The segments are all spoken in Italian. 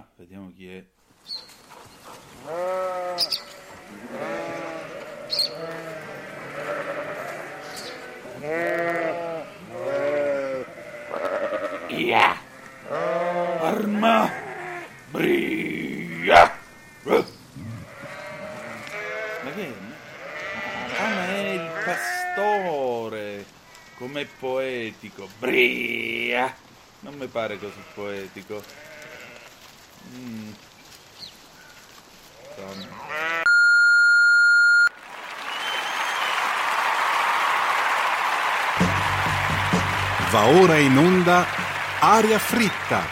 Ma vediamo chi è. Yeah. Arma. Bria. Ma che è? Ah, ma è il pastore. Com'è poetico. Bria. Non mi pare così poetico. Va ora in onda Aria fritta,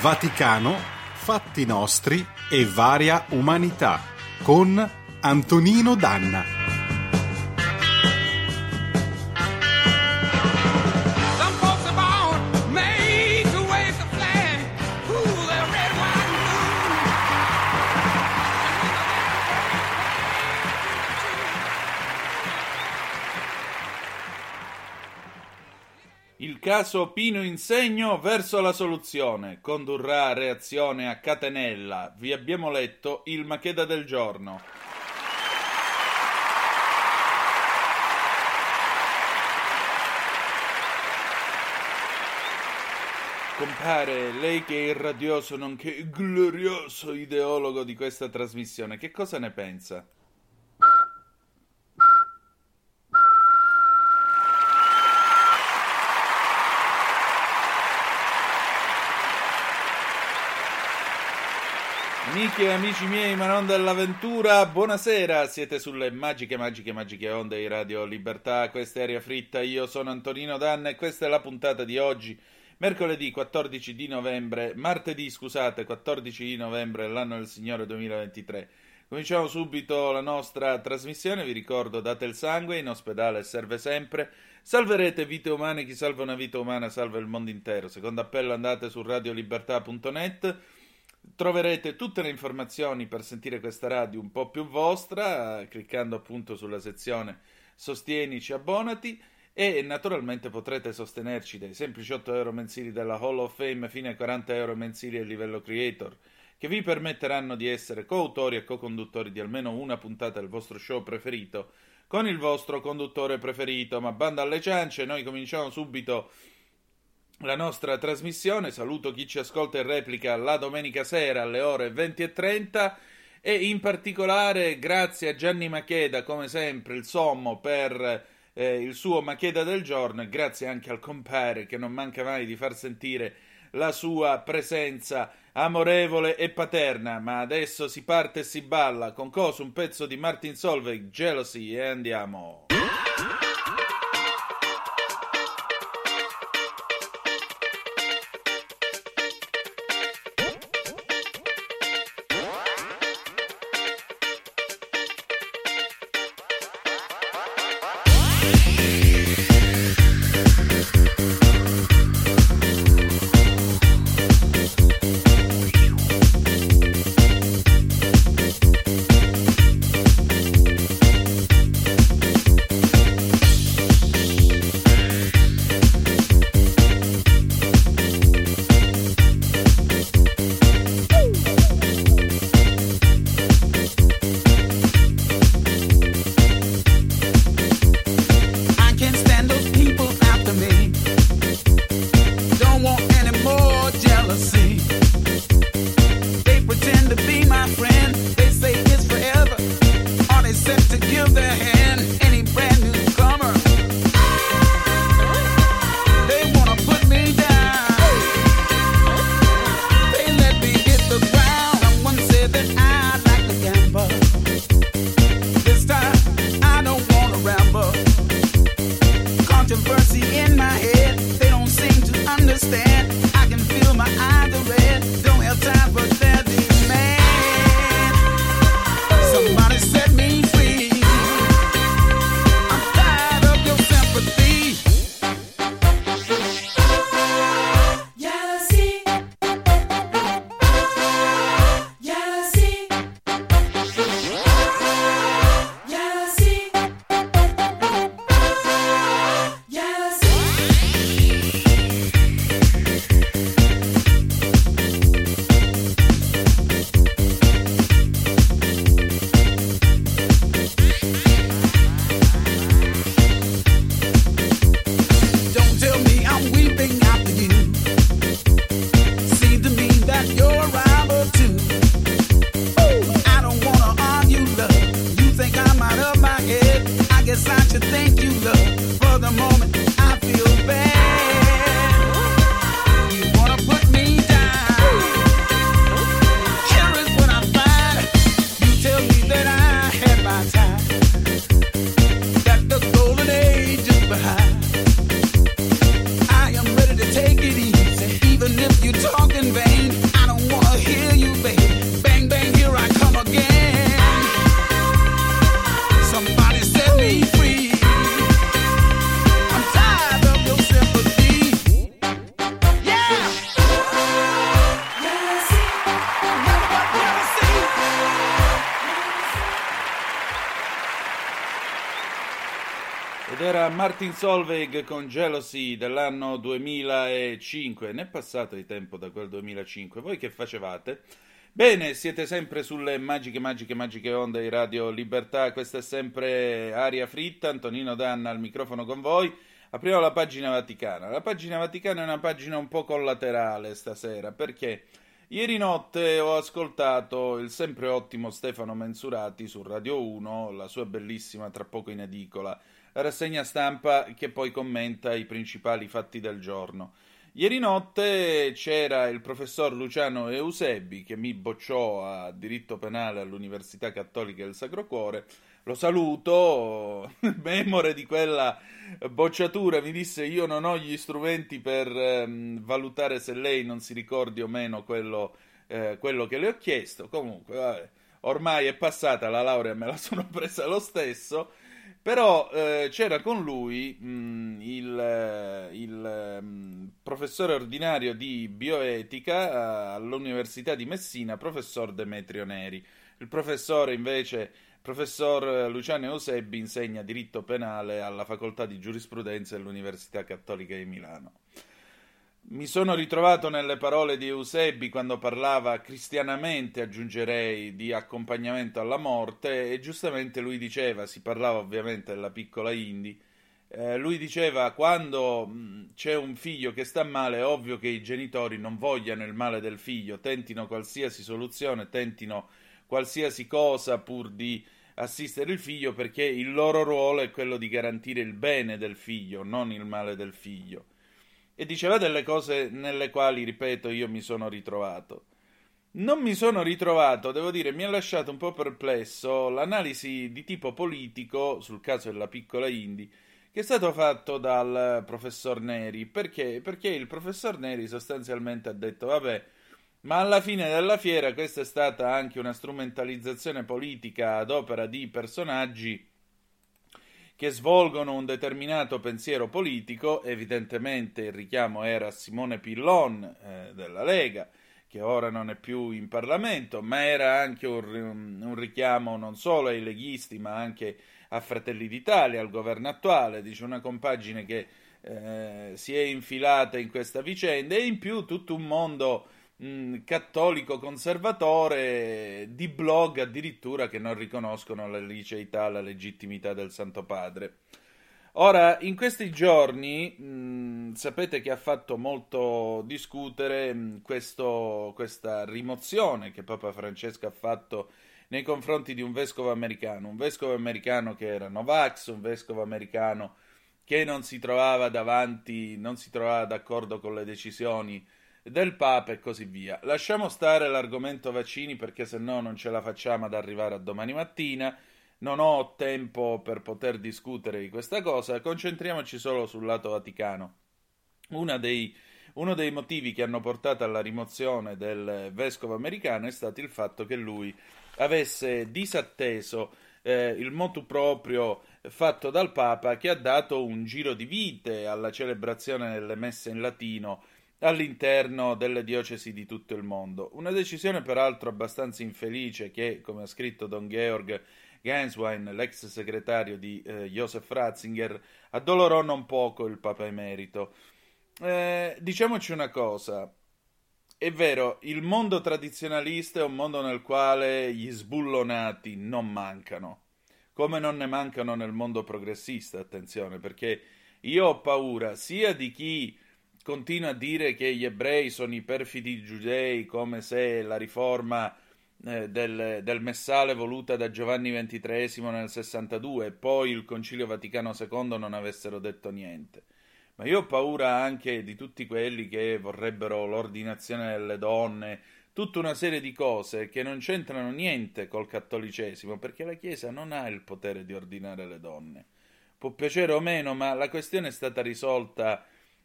Vaticano, fatti nostri e varia umanità con Antonino Danna. Caso Pino Insegno verso la soluzione condurrà reazione a catenella. Vi abbiamo letto il Macheda del giorno. Compare, lei che è il radioso nonché glorioso ideologo di questa trasmissione, che cosa ne pensa? Amiche e amici miei, ma non dell'avventura, buonasera, siete sulle magiche, magiche, magiche onde di Radio Libertà, questa è Aria Fritta, io sono Antonino Danna e questa è la puntata di oggi, mercoledì 14 di novembre, martedì scusate, 14 di novembre dell'anno del Signore 2023. Cominciamo subito la nostra trasmissione, vi ricordo date il sangue, in ospedale serve sempre, salverete vite umane, chi salva una vita umana salva il mondo intero, secondo appello andate su radiolibertà.net, Troverete tutte le informazioni per sentire questa radio un po' più vostra, cliccando appunto sulla sezione Sostienici, abbonati e naturalmente potrete sostenerci dai semplici 8 euro mensili della Hall of Fame fino ai 40 euro mensili a livello creator, che vi permetteranno di essere coautori e co-conduttori di almeno una puntata del vostro show preferito con il vostro conduttore preferito. Ma banda alle ciance, noi cominciamo subito la nostra trasmissione. Saluto chi ci ascolta in replica la domenica sera alle ore 20.30 e in particolare grazie a Gianni Macheda, come sempre, il sommo per eh, il suo Macheda del giorno e grazie anche al compare che non manca mai di far sentire la sua presenza amorevole e paterna. Ma adesso si parte e si balla con cosa un pezzo di Martin Solveig, Jealousy e andiamo. Martin Solveig con Jealousy dell'anno 2005. Ne è passato di tempo da quel 2005. Voi che facevate? Bene, siete sempre sulle magiche, magiche, magiche onde di Radio Libertà. Questa è sempre Aria Fritta. Antonino Danna al microfono con voi. Apriamo la pagina Vaticana. La pagina Vaticana è una pagina un po' collaterale stasera perché ieri notte ho ascoltato il sempre ottimo Stefano Mensurati su Radio 1, la sua bellissima, tra poco in edicola, rassegna stampa che poi commenta i principali fatti del giorno. Ieri notte c'era il professor Luciano Eusebi che mi bocciò a diritto penale all'Università Cattolica del Sacro Cuore. Lo saluto, memore di quella bocciatura, mi disse io non ho gli strumenti per ehm, valutare se lei non si ricordi o meno quello, eh, quello che le ho chiesto. Comunque, vabbè, ormai è passata la laurea, me la sono presa lo stesso. Però eh, c'era con lui mh, il, il mh, professore ordinario di bioetica eh, all'Università di Messina, professor Demetrio Neri. Il professore invece, professor Luciano Eusebbi, insegna diritto penale alla facoltà di giurisprudenza dell'Università Cattolica di Milano. Mi sono ritrovato nelle parole di Eusebbi quando parlava cristianamente, aggiungerei, di accompagnamento alla morte e giustamente lui diceva, si parlava ovviamente della piccola Indy, eh, lui diceva quando c'è un figlio che sta male è ovvio che i genitori non vogliano il male del figlio, tentino qualsiasi soluzione, tentino qualsiasi cosa pur di assistere il figlio perché il loro ruolo è quello di garantire il bene del figlio, non il male del figlio e diceva delle cose nelle quali, ripeto, io mi sono ritrovato. Non mi sono ritrovato, devo dire, mi ha lasciato un po' perplesso l'analisi di tipo politico sul caso della piccola Indy che è stato fatto dal professor Neri. Perché? Perché il professor Neri sostanzialmente ha detto, vabbè, ma alla fine della fiera questa è stata anche una strumentalizzazione politica ad opera di personaggi che svolgono un determinato pensiero politico, evidentemente il richiamo era Simone Pillon eh, della Lega, che ora non è più in Parlamento, ma era anche un, un, richiamo non solo ai leghisti, ma anche a Fratelli d'Italia, al governo attuale, dice una compagine che eh, si è infilata in questa vicenda. E in più tutto un mondo mh, cattolico conservatore di blog addirittura che non riconoscono la liceità, la legittimità del Santo Padre. Ora, in questi giorni mh, sapete che ha fatto molto discutere mh, questo, questa rimozione che Papa Francesco ha fatto nei confronti di un vescovo americano, un vescovo americano che era Novax, un vescovo americano che non si trovava davanti, non si trovava d'accordo con le decisioni del Papa e così via. Lasciamo stare l'argomento vaccini perché se no non ce la facciamo ad arrivare a domani mattina. Non ho tempo per poter discutere di questa cosa, concentriamoci solo sul lato vaticano. Dei, uno dei motivi che hanno portato alla rimozione del vescovo americano è stato il fatto che lui avesse disatteso eh, il motu proprio fatto dal Papa che ha dato un giro di vite alla celebrazione delle messe in latino all'interno delle diocesi di tutto il mondo. Una decisione peraltro abbastanza infelice che, come ha scritto Don Georg Genswein, l'ex segretario di eh, Joseph Ratzinger, addolorò non poco il Papa Emerito. Eh, diciamoci una cosa, è vero, il mondo tradizionalista è un mondo nel quale gli sbullonati non mancano, come non ne mancano nel mondo progressista, attenzione, perché io ho paura sia di chi continua a dire che gli ebrei sono i perfidi giudei, come se la riforma eh, del, del, messale voluta da Giovanni XXIII nel 62 e poi il Concilio Vaticano II non avessero detto niente. Ma io ho paura anche di tutti quelli che vorrebbero l'ordinazione delle donne, tutta una serie di cose che non c'entrano niente col cattolicesimo, perché la Chiesa non ha il potere di ordinare le donne. Può piacere o meno, ma la questione è stata risolta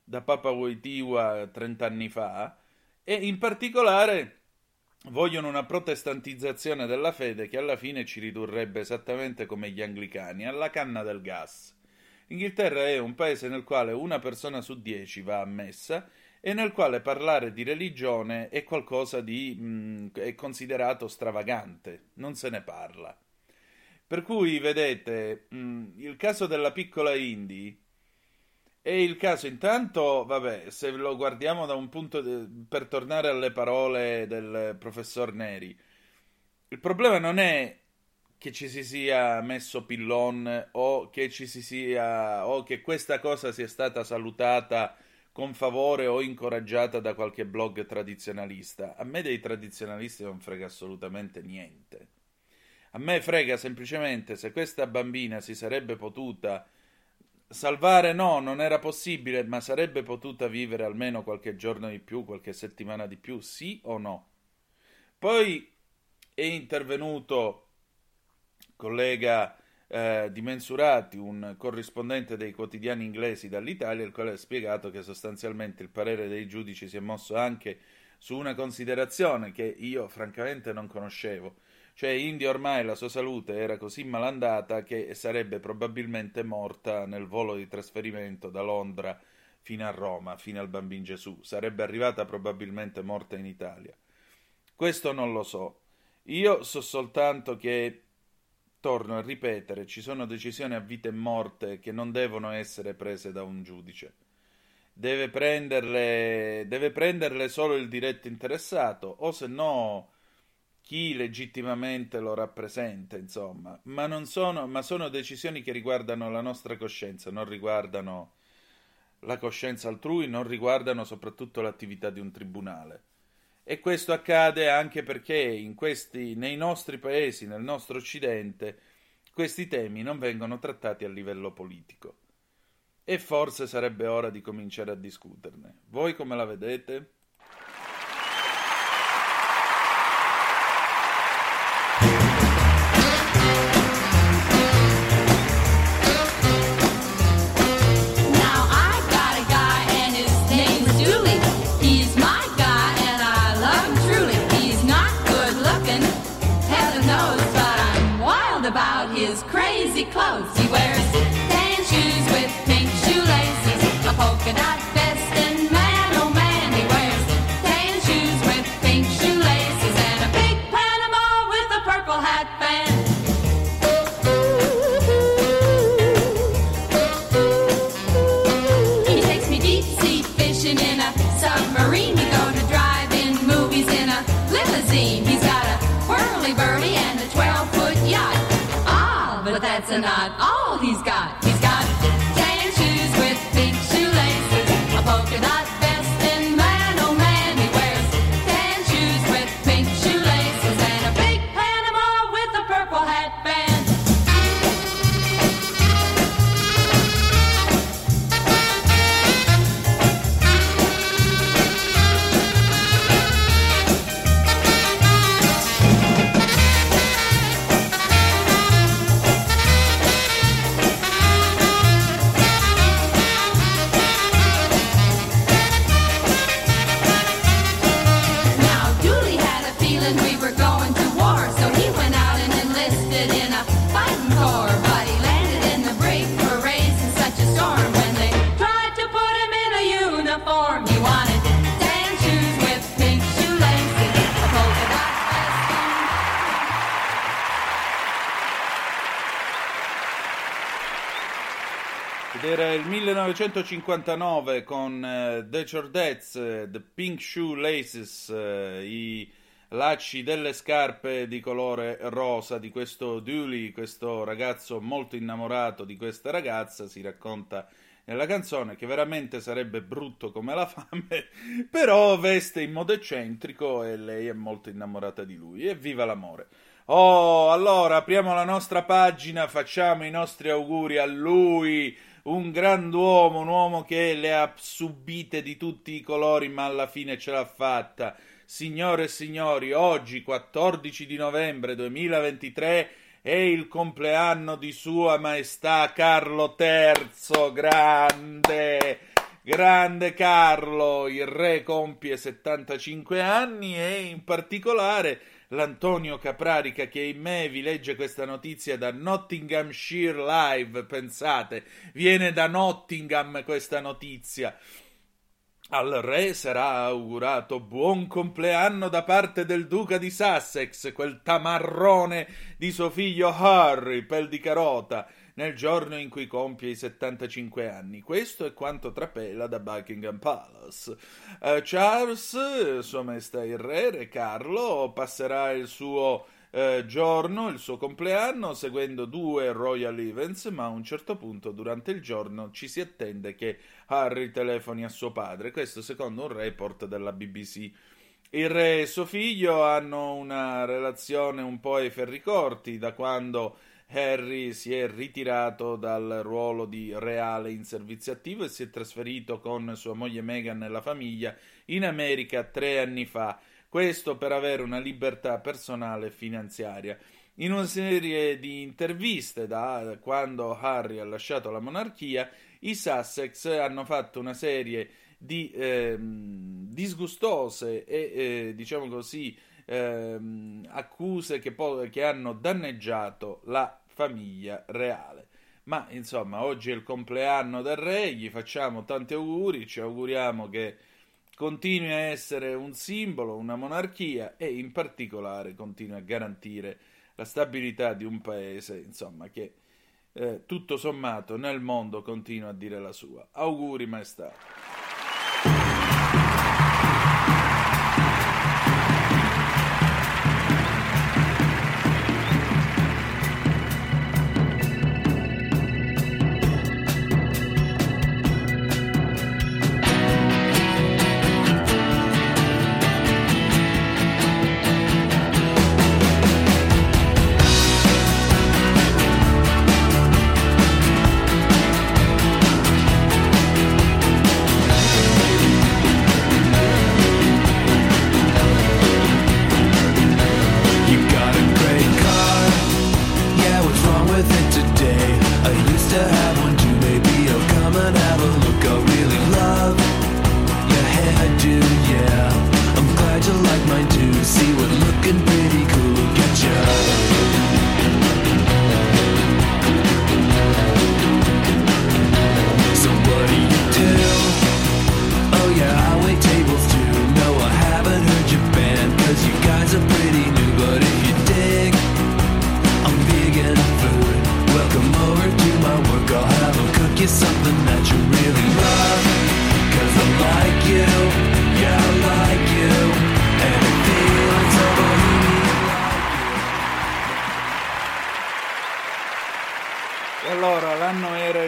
da Papa Wojtyła 30 anni fa e in particolare vogliono una protestantizzazione della fede che alla fine ci ridurrebbe esattamente come gli anglicani alla canna del gas. Inghilterra è un paese nel quale una persona su dieci va a messa e nel quale parlare di religione è qualcosa di mh, è considerato stravagante, non se ne parla. Per cui, vedete, mh, il caso della piccola Indy è il caso, intanto, vabbè, se lo guardiamo da un punto di- per tornare alle parole del professor Neri, il problema non è che ci si sia messo pillon o che ci si sia o che questa cosa sia stata salutata con favore o incoraggiata da qualche blog tradizionalista. A me dei tradizionalisti non frega assolutamente niente. A me frega semplicemente se questa bambina si sarebbe potuta salvare, no, non era possibile, ma sarebbe potuta vivere almeno qualche giorno di più, qualche settimana di più, sì o no? Poi è intervenuto collega eh, di Mensurati, un corrispondente dei quotidiani inglesi dall'Italia, il quale ha spiegato che sostanzialmente il parere dei giudici si è mosso anche su una considerazione che io francamente non conoscevo. Cioè, Indy ormai la sua salute era così malandata che sarebbe probabilmente morta nel volo di trasferimento da Londra fino a Roma, fino al Bambin Gesù. Sarebbe arrivata probabilmente morta in Italia. Questo non lo so. Io so soltanto che, torno a ripetere, ci sono decisioni a vita e morte che non devono essere prese da un giudice. Deve prenderle, deve prenderle solo il diretto interessato, o se no chi legittimamente lo rappresenta, insomma. Ma, non sono, ma sono decisioni che riguardano la nostra coscienza, non riguardano la coscienza altrui, non riguardano soprattutto l'attività di un tribunale. E questo accade anche perché questi, nei nostri paesi, nel nostro Occidente, questi temi non vengono trattati a livello politico. E forse sarebbe ora di cominciare a discuterne. Voi come la vedete? That's not all he's got. He's got a polka dot era il 1959 con eh, The Chordettes, eh, The Pink Shoe Laces, eh, i lacci delle scarpe di colore rosa di questo Dooley, questo ragazzo molto innamorato di questa ragazza, si racconta nella canzone che veramente sarebbe brutto come la fame, però veste in modo eccentrico e lei è molto innamorata di lui. E viva l'amore! Oh, allora apriamo la nostra pagina, facciamo i nostri auguri a lui, un grand'uomo, un uomo che le ha subite di tutti i colori, ma alla fine ce l'ha fatta. Signore e signori, oggi 14 di novembre 2023 è il compleanno di Sua Maestà Carlo III, grande! Grande Carlo, il re compie 75 anni e in particolare l'Antonio Caprarica che in me vi legge questa notizia da Nottinghamshire Live, pensate, viene da Nottingham questa notizia. Al re sarà augurato buon compleanno da parte del duca di Sussex, quel tamarrone di suo figlio Harry, pel di carota, nel giorno in cui compie i 75 anni. Questo è quanto trapela da Buckingham Palace. Eh, Charles, sua maestà il re, re Carlo, passerà il suo eh, giorno, il suo compleanno, seguendo due royal events, ma a un certo punto durante il giorno ci si attende che Harry telefoni a suo padre, questo secondo un report della BBC. Il re e suo figlio hanno una relazione un po' ai ferri corti da quando Harry si è ritirato dal ruolo di reale in servizio attivo e si è trasferito con sua moglie Meghan e la famiglia in America tre anni fa. Questo per avere una libertà personale e finanziaria. In una serie di interviste da quando Harry ha lasciato la monarchia, i Sussex hanno fatto una serie di ehm, disgustose e eh, diciamo così ehm, accuse che, po- che hanno danneggiato la famiglia reale. Ma insomma, oggi è il compleanno del re, gli facciamo tanti auguri, ci auguriamo che continui a essere un simbolo, una monarchia e in particolare continui a garantire la stabilità di un paese, insomma, che eh, tutto sommato nel mondo continua a dire la sua. Auguri, maestà.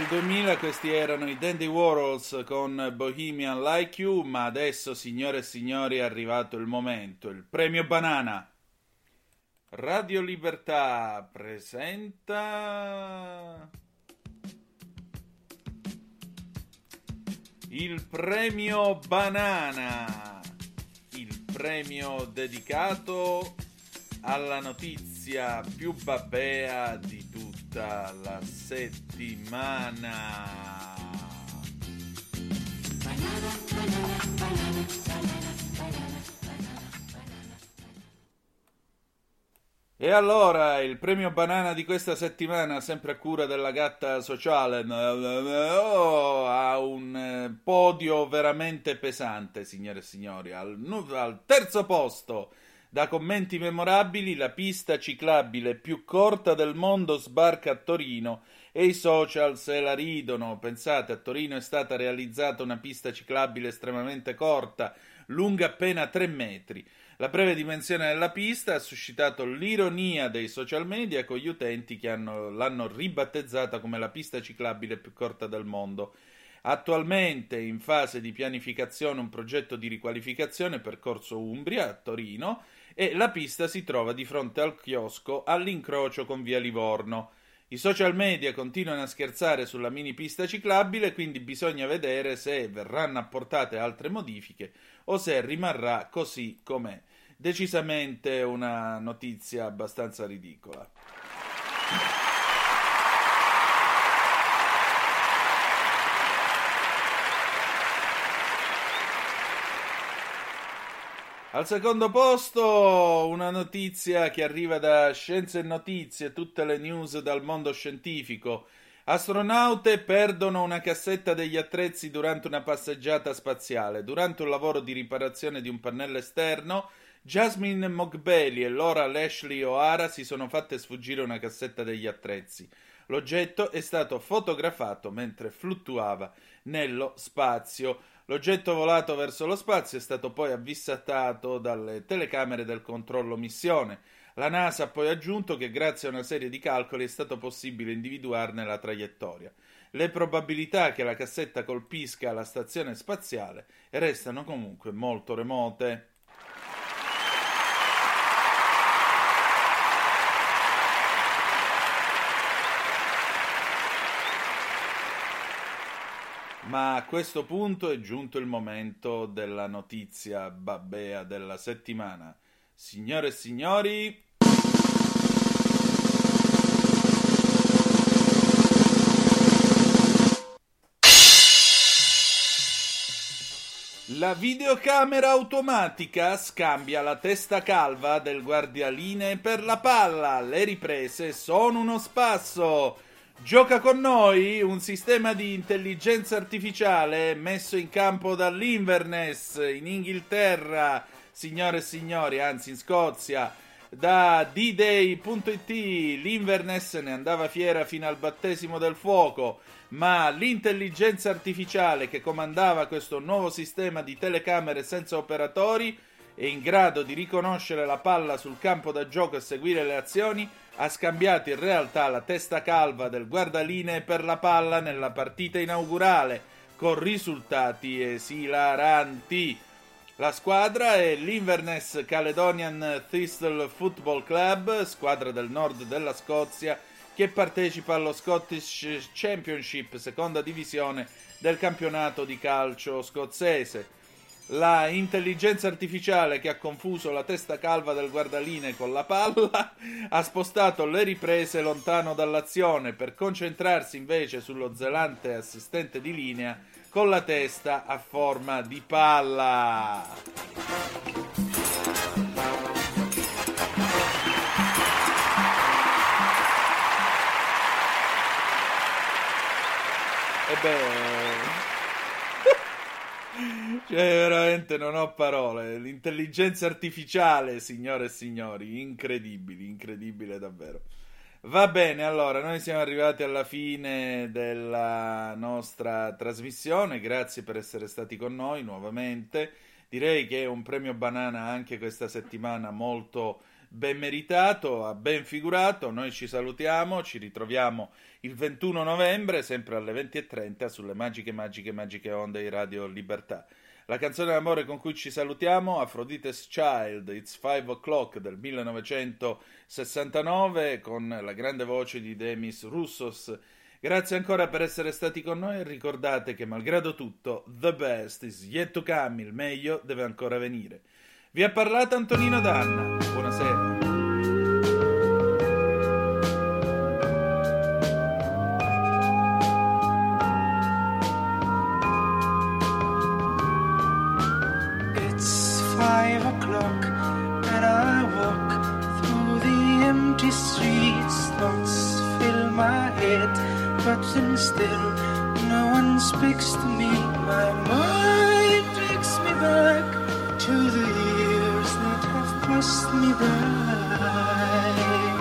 Il 2000, questi erano i Dandy Warhols con Bohemian Like You, ma adesso, signore e signori, è arrivato il momento, il premio Banana. Radio Libertà presenta il premio Banana, il premio dedicato alla notizia più babbea di tutta la settimana. E allora il premio banana di questa settimana, sempre a cura della gatta sociale, oh, ha un eh, podio veramente pesante, signore e signori. Al, al terzo posto, da commenti memorabili, la pista ciclabile più corta del mondo sbarca a Torino e i social se la ridono. Pensate, a Torino è stata realizzata una pista ciclabile estremamente corta, lunga appena 3 metri. La breve dimensione della pista ha suscitato l'ironia dei social media con gli utenti che hanno- l'hanno ribattezzata come la pista ciclabile più corta del mondo. Attualmente in fase di pianificazione un progetto di riqualificazione percorso Umbria a Torino e la pista si trova di fronte al chiosco all'incrocio con via Livorno. I social media continuano a scherzare sulla mini pista ciclabile, quindi bisogna vedere se verranno apportate altre modifiche o se rimarrà così com'è. Decisamente una notizia abbastanza ridicola. Al secondo posto una notizia che arriva da Scienze e Notizie, tutte le news dal mondo scientifico. Astronaute perdono una cassetta degli attrezzi durante una passeggiata spaziale. Durante un lavoro di riparazione di un pannello esterno, Jasmine Mogbeli e Laura Lashley O'Hara si sono fatte sfuggire una cassetta degli attrezzi. L'oggetto è stato fotografato mentre fluttuava nello spazio. L'oggetto volato verso lo spazio è stato poi avvistato dalle telecamere del controllo missione. La NASA ha poi aggiunto che grazie a una serie di calcoli è stato possibile individuarne la traiettoria. Le probabilità che la cassetta colpisca la stazione spaziale restano comunque molto remote. Ma a questo punto è giunto il momento della notizia babbea della settimana. Signore e signori, La videocamera automatica scambia la testa calva del guardialine per la palla. Le riprese sono uno spasso. Gioca con noi un sistema di intelligenza artificiale messo in campo dall'Inverness in Inghilterra, signore e signori, anzi in Scozia. Da D-Day.it l'Inverness ne andava fiera fino al battesimo del fuoco, ma l'intelligenza artificiale che comandava questo nuovo sistema di telecamere senza operatori è in grado di riconoscere la palla sul campo da gioco e seguire le azioni, ha scambiato in realtà la testa calva del guardalinee per la palla nella partita inaugurale, con risultati esilaranti. La squadra è l'Inverness Caledonian Thistle Football Club, squadra del nord della Scozia, che partecipa allo Scottish Championship, seconda divisione del campionato di calcio scozzese. La intelligenza artificiale che ha confuso la testa calva del guardaline con la palla ha spostato le riprese lontano dall'azione per concentrarsi invece sullo zelante assistente di linea con la testa a forma di palla. E beh, cioè, veramente non ho parole. L'intelligenza artificiale, signore e signori, incredibile, incredibile davvero. Va bene, allora, noi siamo arrivati alla fine della nostra trasmissione. Grazie per essere stati con noi nuovamente. Direi che è un premio banana anche questa settimana molto ben meritato, ha ben figurato. Noi ci salutiamo, ci ritroviamo il 21 novembre, sempre alle 20.30, sulle magiche, magiche, magiche onde di Radio Libertà. La canzone d'amore con cui ci salutiamo, Aphrodite's Child, It's Five O'Clock del 1969, con la grande voce di Demis Roussos. Grazie ancora per essere stati con noi e ricordate che malgrado tutto, the best is yet to come, il meglio deve ancora venire. Vi ha parlato Antonino Danna, buonasera. Five o'clock and I walk through the empty streets. Thoughts fill my head, but then still no one speaks to me. My mind takes me back to the years that have passed me by.